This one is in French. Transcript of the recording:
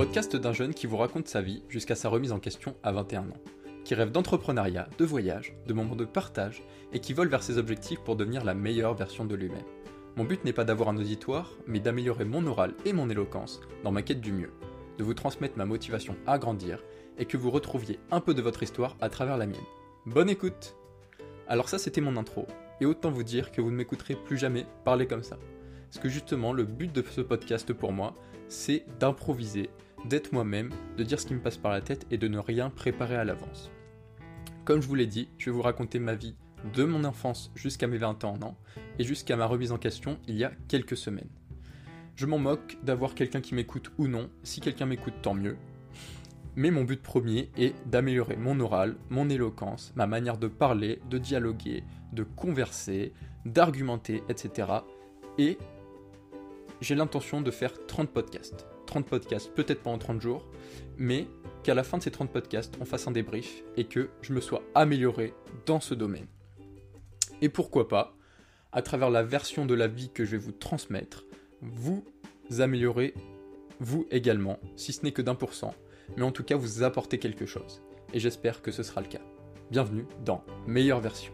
podcast d'un jeune qui vous raconte sa vie jusqu'à sa remise en question à 21 ans, qui rêve d'entrepreneuriat, de voyage, de moments de partage et qui vole vers ses objectifs pour devenir la meilleure version de lui-même. Mon but n'est pas d'avoir un auditoire, mais d'améliorer mon oral et mon éloquence dans ma quête du mieux, de vous transmettre ma motivation à grandir et que vous retrouviez un peu de votre histoire à travers la mienne. Bonne écoute Alors ça c'était mon intro, et autant vous dire que vous ne m'écouterez plus jamais parler comme ça. Parce que justement le but de ce podcast pour moi, c'est d'improviser, d'être moi-même, de dire ce qui me passe par la tête et de ne rien préparer à l'avance. Comme je vous l'ai dit, je vais vous raconter ma vie de mon enfance jusqu'à mes 20 ans et jusqu'à ma remise en question il y a quelques semaines. Je m'en moque d'avoir quelqu'un qui m'écoute ou non, si quelqu'un m'écoute tant mieux. Mais mon but premier est d'améliorer mon oral, mon éloquence, ma manière de parler, de dialoguer, de converser, d'argumenter, etc. Et j'ai l'intention de faire 30 podcasts. 30 podcasts, peut-être pas en 30 jours, mais qu'à la fin de ces 30 podcasts, on fasse un débrief et que je me sois amélioré dans ce domaine. Et pourquoi pas, à travers la version de la vie que je vais vous transmettre, vous améliorer vous également, si ce n'est que d'un pour cent, mais en tout cas vous apporter quelque chose. Et j'espère que ce sera le cas. Bienvenue dans Meilleure Version.